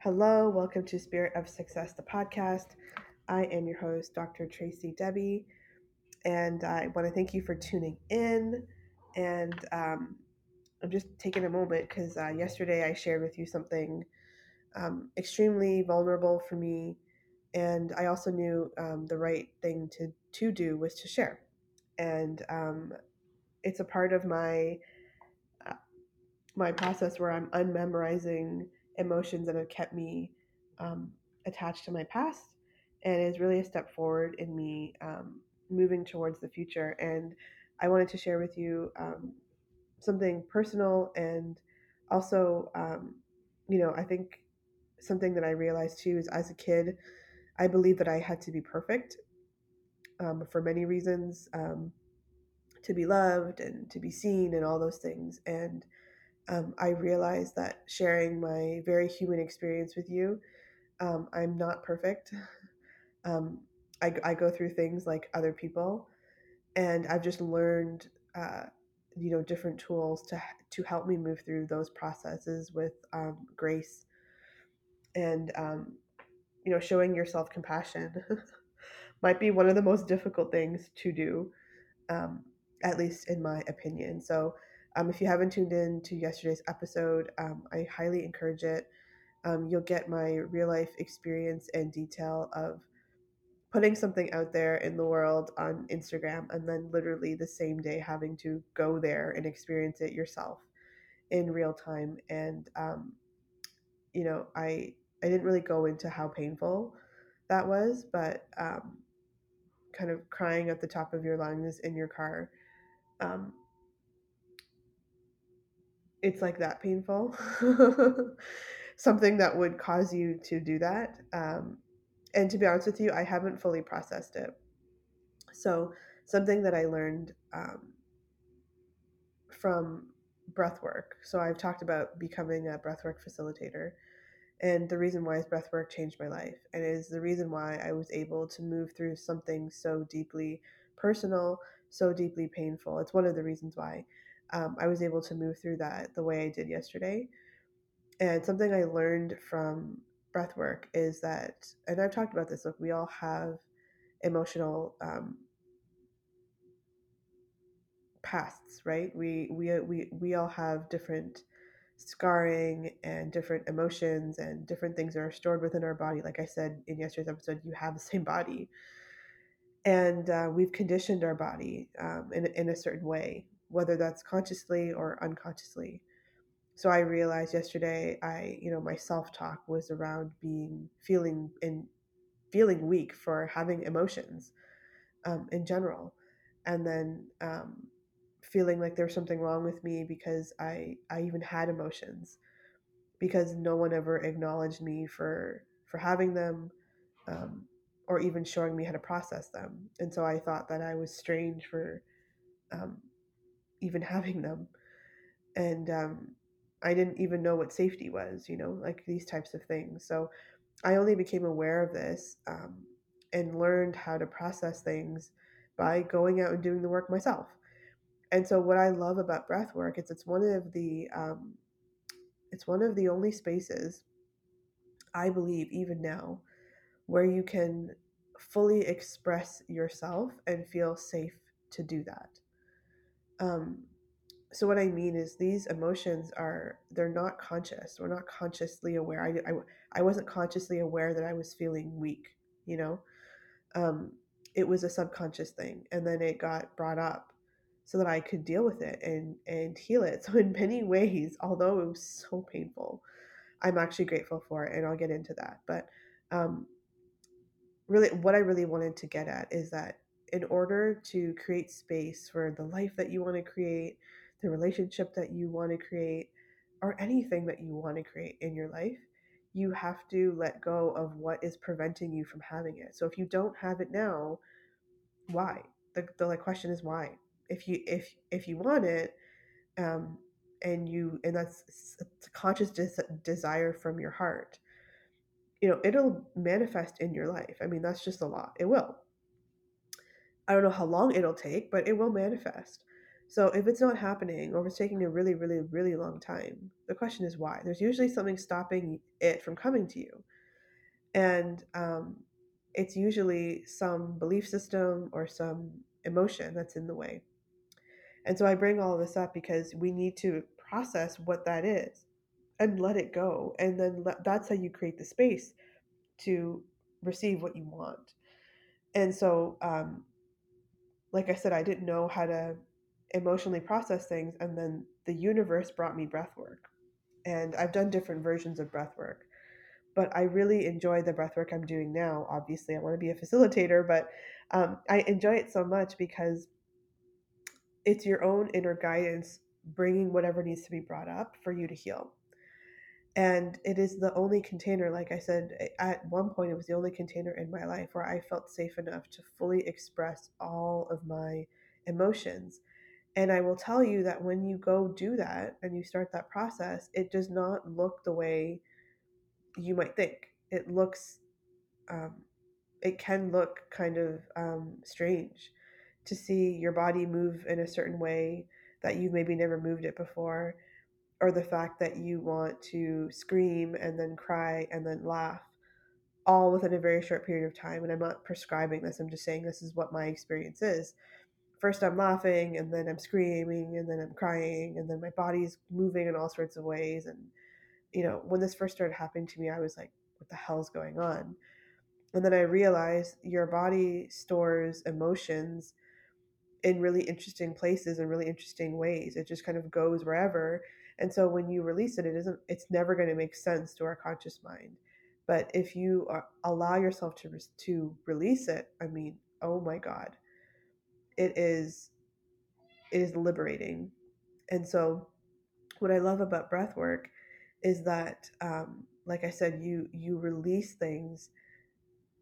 Hello, welcome to Spirit of Success, the podcast. I am your host, Dr. Tracy Debi, and I want to thank you for tuning in. And um, I'm just taking a moment because uh, yesterday I shared with you something um, extremely vulnerable for me, and I also knew um, the right thing to to do was to share, and um, it's a part of my uh, my process where I'm unmemorizing emotions that have kept me um, attached to my past and is really a step forward in me um, moving towards the future. And I wanted to share with you um, something personal and also, um, you know, I think something that I realized too is as a kid, I believed that I had to be perfect um, for many reasons um, to be loved and to be seen and all those things. And um, I realize that sharing my very human experience with you, um, I'm not perfect. Um, I, I, go through things like other people, and I've just learned, uh, you know, different tools to to help me move through those processes with um, grace, and um, you know, showing yourself compassion might be one of the most difficult things to do, um, at least in my opinion. So um, if you haven't tuned in to yesterday's episode, um, I highly encourage it. Um, you'll get my real life experience and detail of putting something out there in the world on Instagram and then literally the same day having to go there and experience it yourself in real time. And, um, you know, I, I didn't really go into how painful that was, but um, kind of crying at the top of your lungs in your car um, it's like that painful. Something that would cause you to do that. Um, and to be honest with you, I haven't fully processed it. So, something that I learned um, from breath work. So, I've talked about becoming a breathwork facilitator. And the reason why is breathwork changed my life, and is the reason why I was able to move through something so deeply personal, so deeply painful. It's one of the reasons why um, I was able to move through that the way I did yesterday. And something I learned from breath work is that, and I've talked about this, look, we all have emotional um, pasts, right? We, we, we, we all have different scarring and different emotions and different things that are stored within our body. Like I said in yesterday's episode, you have the same body. And uh, we've conditioned our body um, in, in a certain way whether that's consciously or unconsciously. So I realized yesterday I, you know, my self-talk was around being feeling in feeling weak for having emotions um, in general, and then um, feeling like there was something wrong with me because I I even had emotions because no one ever acknowledged me for for having them um, or even showing me how to process them, and so I thought that I was strange for um, even having them. And um, I didn't even know what safety was, you know, like these types of things. So I only became aware of this um, and learned how to process things by going out and doing the work myself. And so what I love about breath work is it's one of the um, it's one of the only spaces I believe even now where you can fully express yourself and feel safe to do that. Um, so what I mean is these emotions are they're not conscious. We're not consciously aware. I, I, I wasn't consciously aware that I was feeling weak. You know, um, it was a subconscious thing, and then it got brought up so that I could deal with it and and heal it. So in many ways, although it was so painful, I'm actually grateful for it, and I'll get into that. But um, really, what I really wanted to get at is that in order to create space for the life that you want to create, the relationship that you want to create, or anything that you want to create in your life, you have to let go of what is preventing you from having it. So if you don't have it now, why? The, the like question is why. If you if if you want it, um, and you and that's a conscious des- desire from your heart, you know it'll manifest in your life. I mean that's just a law. It will. I don't know how long it'll take, but it will manifest. So if it's not happening or it's taking a really, really, really long time, the question is why. There's usually something stopping it from coming to you. And um, it's usually some belief system or some emotion that's in the way. And so I bring all this up because we need to process what that is and let it go. And then let, that's how you create the space to receive what you want. And so, um, like I said, I didn't know how to emotionally process things. And then the universe brought me breath work. And I've done different versions of breath work. But I really enjoy the breath work I'm doing now. Obviously, I want to be a facilitator, but um, I enjoy it so much because it's your own inner guidance bringing whatever needs to be brought up for you to heal. And it is the only container, like I said, at one point, it was the only container in my life where I felt safe enough to fully express all of my emotions. And I will tell you that when you go do that and you start that process, it does not look the way you might think. It looks, um, it can look kind of um, strange to see your body move in a certain way that you've maybe never moved it before or the fact that you want to scream and then cry and then laugh all within a very short period of time. And I'm not prescribing this, I'm just saying this is what my experience is. First, I'm laughing, and then I'm screaming, and then I'm crying, and then my body's moving in all sorts of ways. And, you know, when this first started happening to me, I was like, what the hell's going on? And then I realized your body stores emotions in really interesting places in really interesting ways. It just kind of goes wherever and so when you release it, it isn't it's never going to make sense to our conscious mind. But if you are, allow yourself to to release it, I mean, oh my god. It is it is liberating. And so what I love about breath work is that um, like I said, you you release things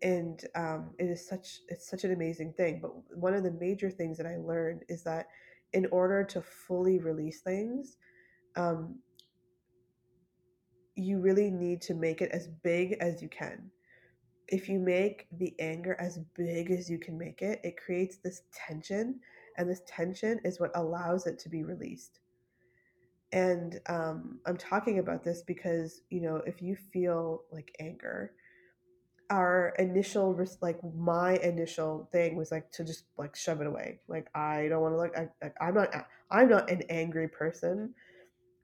and um, it is such it's such an amazing thing but one of the major things that i learned is that in order to fully release things um, you really need to make it as big as you can. If you make the anger as big as you can make it, it creates this tension, and this tension is what allows it to be released. And um, I'm talking about this because, you know, if you feel like anger, our initial like my initial thing was like to just like shove it away like i don't want to look I, i'm not i'm not an angry person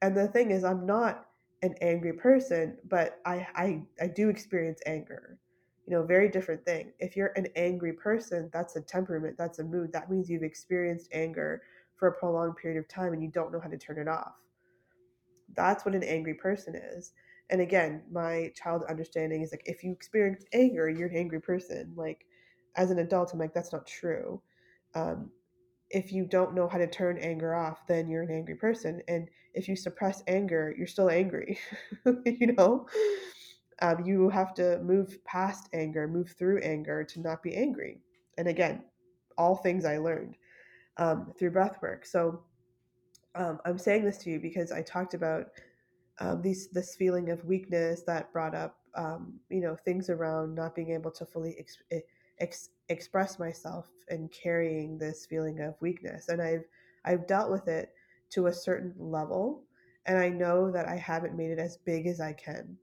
and the thing is i'm not an angry person but i i, I do experience anger. You know very different thing. If you're an angry person that's a temperament that's a mood. That means you've experienced anger for a prolonged period of time and you don't know how to turn it off. That's what an angry person is. And again my child understanding is like if you experience anger you're an angry person. Like as an adult i'm like that's not true. Um, if you don't know how to turn anger off, then you're an angry person. And if you suppress anger, you're still angry. you know, um, you have to move past anger, move through anger to not be angry. And again, all things I learned um, through breath work. So um, I'm saying this to you because I talked about um, these this feeling of weakness that brought up, um, you know, things around not being able to fully ex- ex- express myself and carrying this feeling of weakness and i've i've dealt with it to a certain level and i know that i haven't made it as big as i can.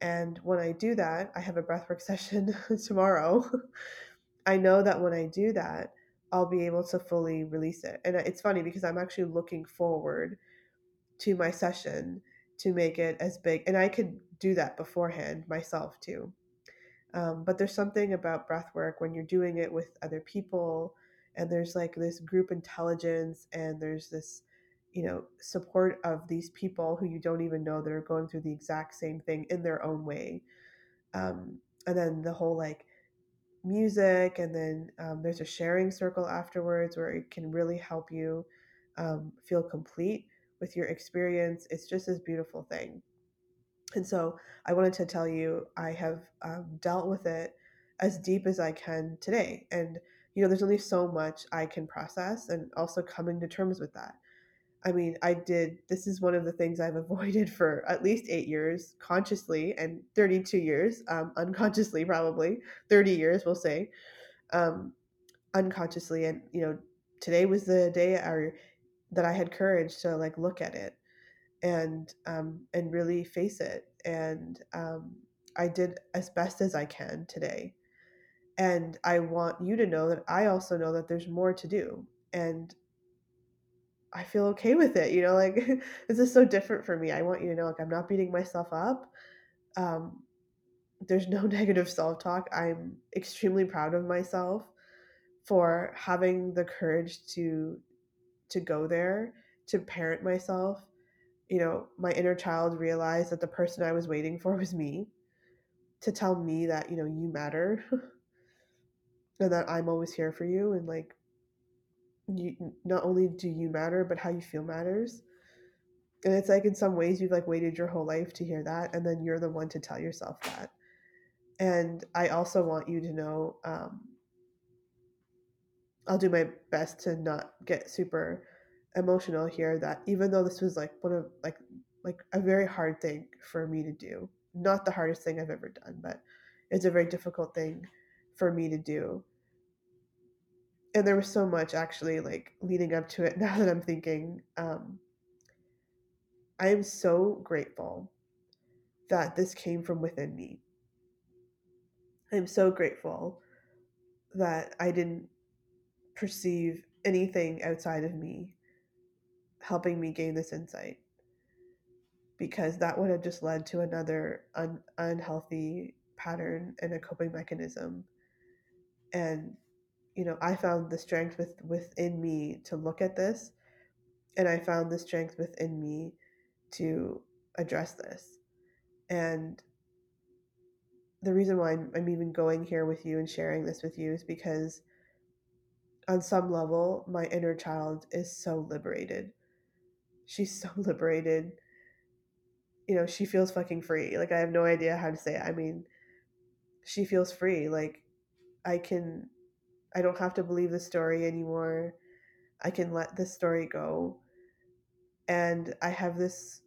And when i do that i have a breathwork session tomorrow. I know that when i do that i'll be able to fully release it. And it's funny because i'm actually looking forward to my session to make it as big and i could do that beforehand myself too um, but there's something about breath work when you're doing it with other people and there's like this group intelligence and there's this you know support of these people who you don't even know that are going through the exact same thing in their own way. Um, and then the whole like music and then um, there's a sharing circle afterwards where it can really help you um, feel complete with your experience. It's just this beautiful thing and so I wanted to tell you I have um, dealt with it as deep as I can today. And, you know, there's only so much I can process and also coming to terms with that. I mean, I did, this is one of the things I've avoided for at least eight years consciously and 32 years, um, unconsciously, probably 30 years, we'll say, um, unconsciously. And, you know, today was the day, or that I had courage to like look at it and um, and really face it. And um, I did as best as I can today. And I want you to know that I also know that there's more to do. And I feel okay with it. You know, like this is so different for me. I want you to know, like, I'm not beating myself up. Um, there's no negative self talk. I'm extremely proud of myself for having the courage to to go there to parent myself you know my inner child realized that the person i was waiting for was me to tell me that you know you matter and that i'm always here for you and like you not only do you matter but how you feel matters. And it's like in some ways you've like waited your whole life to hear that and then you're the one to tell yourself that. And i also want you to know um, I'll do my best to not get super emotional here that even though this was like one of like like a very hard thing for me to do not the hardest thing i've ever done but it's a very difficult thing for me to do. And there was so much actually like leading up to it now that i'm thinking um i am so grateful that this came from within me. I'm so grateful that i didn't perceive anything outside of me helping me gain this insight because that would have just led to another un- unhealthy pattern and a coping mechanism and you know i found the strength with within me to look at this and i found the strength within me to address this and the reason why I'm, I'm even going here with you and sharing this with you is because on some level, my inner child is so liberated. She's so liberated. You know, she feels fucking free. Like, I have no idea how to say it. I mean, she feels free. Like, I can, I don't have to believe the story anymore. I can let this story go. And I have this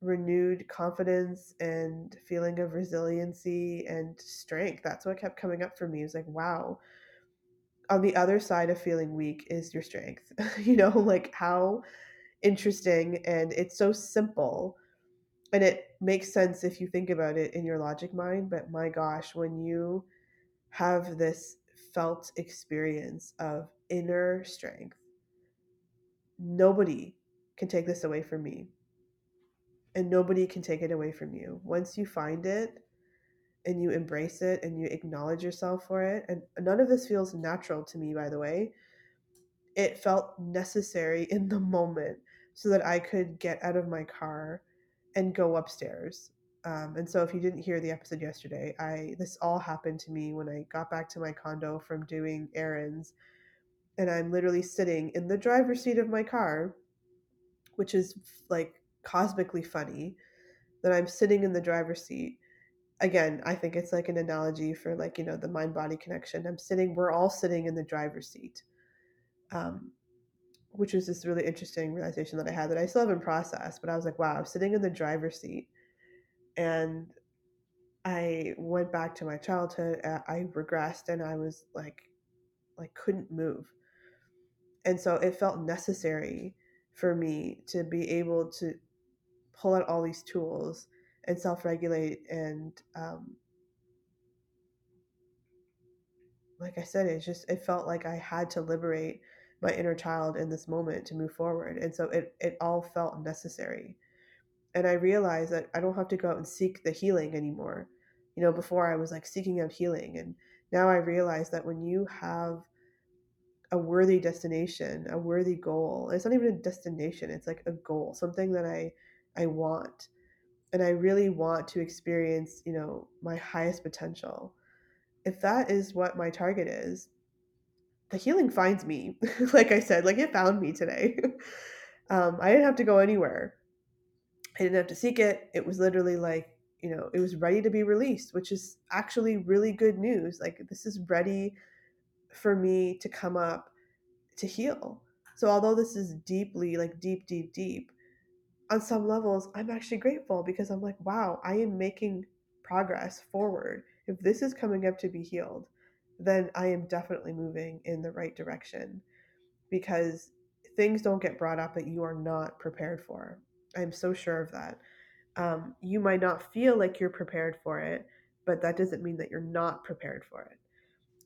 renewed confidence and feeling of resiliency and strength. That's what kept coming up for me. It was like, wow, on the other side of feeling weak is your strength. you know, like how interesting and it's so simple and it makes sense if you think about it in your logic mind, but my gosh, when you have this felt experience of inner strength, nobody can take this away from me. And nobody can take it away from you. Once you find it, and you embrace it and you acknowledge yourself for it. And none of this feels natural to me, by the way. It felt necessary in the moment so that I could get out of my car and go upstairs. Um, and so, if you didn't hear the episode yesterday, I this all happened to me when I got back to my condo from doing errands, and I'm literally sitting in the driver's seat of my car, which is like cosmically funny that I'm sitting in the driver's seat again, I think it's like an analogy for like, you know, the mind body connection. I'm sitting, we're all sitting in the driver's seat. Um, which was this really interesting realization that I had that I still haven't processed, but I was like, wow, I'm sitting in the driver's seat. And I went back to my childhood. I regressed and I was like, like couldn't move. And so it felt necessary for me to be able to pull out all these tools and self-regulate and um, like i said it just it felt like i had to liberate my inner child in this moment to move forward and so it, it all felt necessary. And i realized that i don't have to go out and seek the healing anymore. You know before i was like seeking out healing and now i realize that when you have a worthy destination a worthy goal it's not even a destination it's like a goal something that i i want and I really want to experience, you know, my highest potential, if that is what my target is, the healing finds me. like I said, like it found me today. um, I didn't have to go anywhere. I didn't have to seek it. It was literally like, you know, it was ready to be released, which is actually really good news. Like this is ready for me to come up to heal. So although this is deeply like deep, deep, deep, on some levels, I'm actually grateful because I'm like, wow, I am making progress forward. If this is coming up to be healed, then I am definitely moving in the right direction because things don't get brought up that you are not prepared for. I'm so sure of that. Um, you might not feel like you're prepared for it, but that doesn't mean that you're not prepared for it.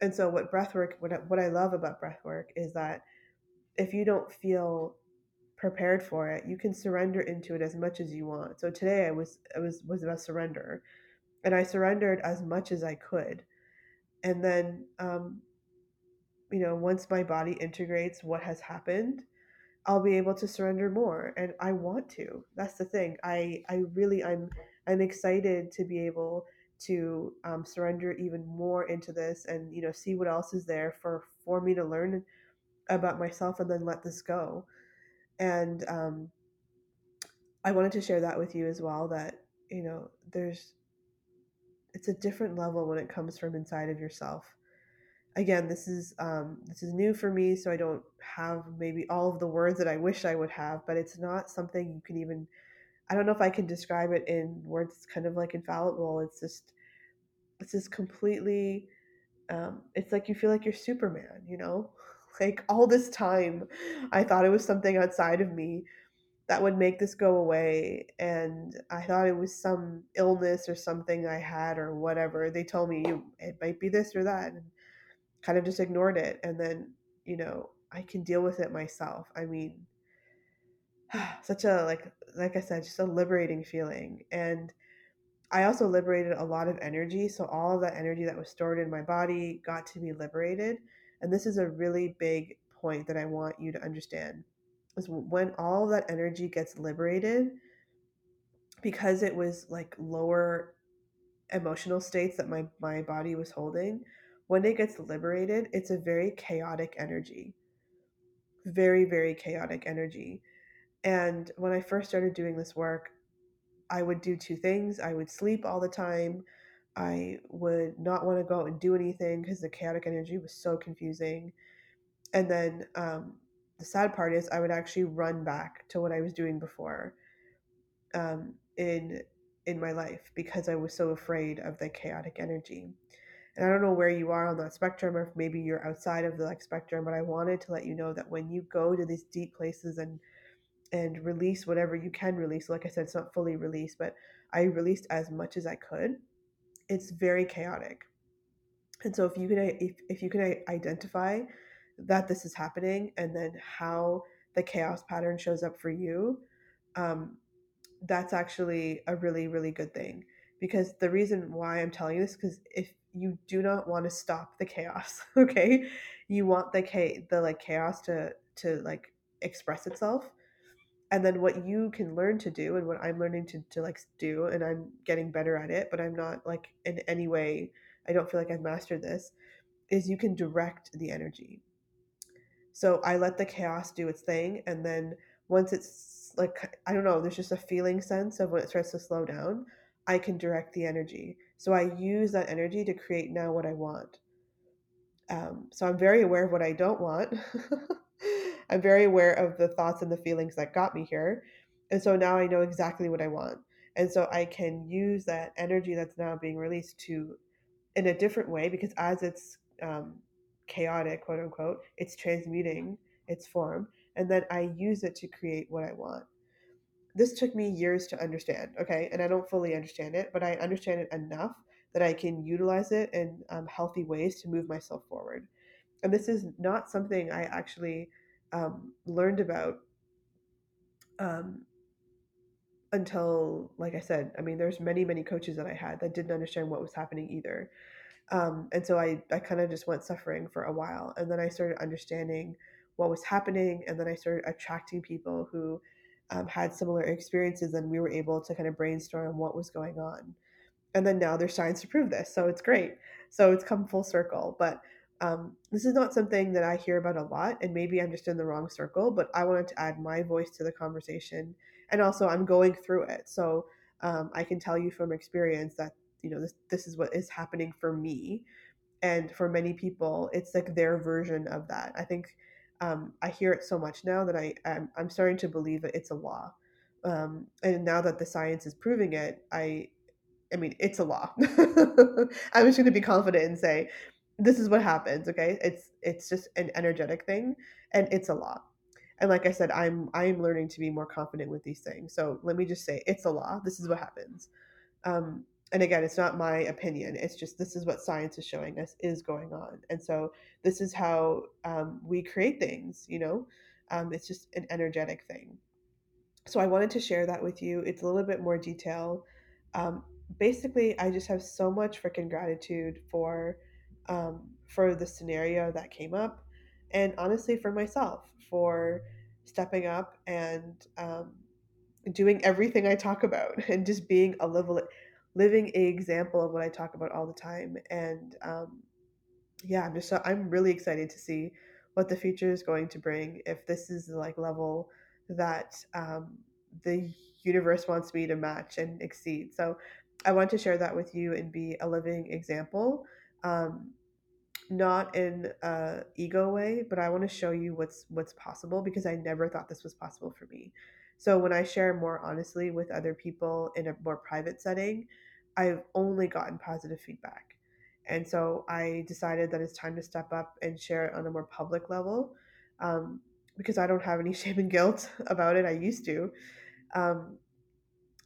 And so, what breathwork, what I, what I love about breathwork is that if you don't feel prepared for it, you can surrender into it as much as you want. So today, I was I was was about surrender, and I surrendered as much as I could, and then, um, you know, once my body integrates what has happened, I'll be able to surrender more and I want to. That's the thing. I I really I'm I'm excited to be able to um, surrender even more into this and you know see what else is there for for me to learn about myself and then let this go. And um, I wanted to share that with you as well. That you know there's it's a different level when it comes from inside of yourself. Again this is um, this is new for me so i don't have maybe all of the words that i wish i would have but it's not something you can even i don't know if i can describe it in words it's kind of like infallible. It's just it's just completely um, it's like you feel like you're superman you know? Like all this time i thought it was something outside of me that would make this go away and i thought it was some illness or something i had or whatever they told me it might be this or that and kind of just ignored it and then you know i can deal with it myself. I mean such a like like i said just a liberating feeling and i also liberated a lot of energy so all that energy that was stored in my body got to be liberated and this is a really big point that i want you to understand is when all that energy gets liberated because it was like lower emotional states that my my body was holding when it gets liberated, it's a very chaotic energy. Very, very chaotic energy. And when I first started doing this work, I would do two things. I would sleep all the time. I would not want to go out and do anything because the chaotic energy was so confusing. And then um, the sad part is, I would actually run back to what I was doing before um, in in my life because I was so afraid of the chaotic energy and I don't know where you are on that spectrum, or if maybe you're outside of the like spectrum, but I wanted to let you know that when you go to these deep places and and release whatever you can release, like I said, it's not fully released, but I released as much as I could. It's very chaotic, and so if you can if, if you can identify that this is happening, and then how the chaos pattern shows up for you, um, that's actually a really really good thing. Because the reason why I'm telling you this because if you do not want to stop the chaos okay? You want the cha- the like chaos to to like express itself. And then what you can learn to do and what i'm learning to, to like do and i'm getting better at it but i'm not like in any way i don't feel like i've mastered this is you can direct the energy so i let the chaos do its thing and then once it's like i don't know there's just a feeling sense of when it starts to slow down i can direct the energy so I use that energy to create now what I want. Um, so I'm very aware of what I don't want. I'm very aware of the thoughts and the feelings that got me here. And so now I know exactly what I want. And so I can use that energy that's now being released to, in a different way, because as it's um, chaotic, quote unquote, it's transmuting its form. And then I use it to create what I want this took me years to understand, okay? And I don't fully understand it, but I understand it enough that I can utilize it in um, healthy ways to move myself forward. And this is not something I actually um, learned about um, until, like I said, I mean, there's many, many coaches that I had that didn't understand what was happening either. Um, and so I, I kind of just went suffering for a while. And then I started understanding what was happening. And then I started attracting people who um, had similar experiences and we were able to kind of brainstorm what was going on and then now there's science to prove this so it's great so it's come full circle but um, this is not something that i hear about a lot and maybe i'm just in the wrong circle but i wanted to add my voice to the conversation and also i'm going through it so um, i can tell you from experience that you know this, this is what is happening for me and for many people it's like their version of that i think um, I hear it so much now that I I'm, I'm starting to believe that it's a law. Um, and now that the science is proving it, I I mean it's a law. I'm just going to be confident and say this is what happens. Okay, it's it's just an energetic thing, and it's a law. and like I said, I'm I'm learning to be more confident with these things. So let me just say, it's a law. This is what happens. Um, and again, it's not my opinion. It's just this is what science is showing us is going on, and so this is how um, we create things. You know, um, it's just an energetic thing. So I wanted to share that with you. It's a little bit more detail. Um, basically, I just have so much freaking gratitude for um, for the scenario that came up, and honestly for myself for stepping up and um, doing everything I talk about and just being a level, living a example of what I talk about all the time. And um, yeah, I'm just so, I'm really excited to see what the future is going to bring. If this is the like level that um, the universe wants me to match and exceed. So I want to share that with you and be a living example. Um, not in a ego way, but I want to show you what's what's possible because I never thought this was possible for me. So when I share more honestly with other people in a more private setting, I've only gotten positive feedback. And so I decided that it's time to step up and share it on a more public level um, because I don't have any shame and guilt about it. I used to. Um,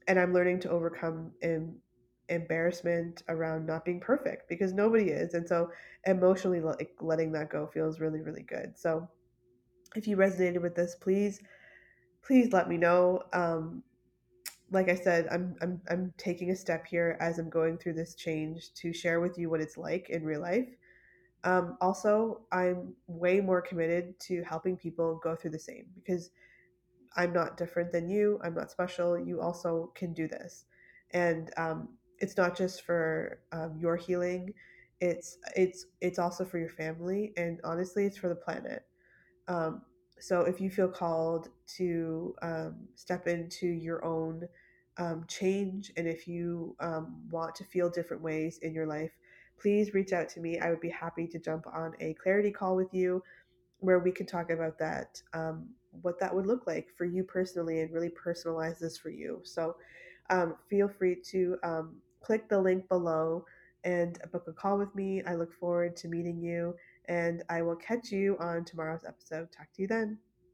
and I'm learning to overcome em- embarrassment around not being perfect because nobody is. And so emotionally like letting that go feels really, really good. So if you resonated with this, please, please let me know. Um, like I said, I'm, I'm I'm taking a step here as I'm going through this change to share with you what it's like in real life. Um, also, I'm way more committed to helping people go through the same because I'm not different than you. I'm not special. You also can do this, and um, it's not just for um, your healing. It's it's it's also for your family, and honestly, it's for the planet. So if you feel called to um, step into your own um, change, and if you um, want to feel different ways in your life, please reach out to me. I would be happy to jump on a clarity call with you where we can talk about that, um, what that would look like for you personally, and really personalize this for you. So um, feel free to um, click the link below and book a call with me. I look forward to meeting you, and I will catch you on tomorrow's episode. Talk to you then.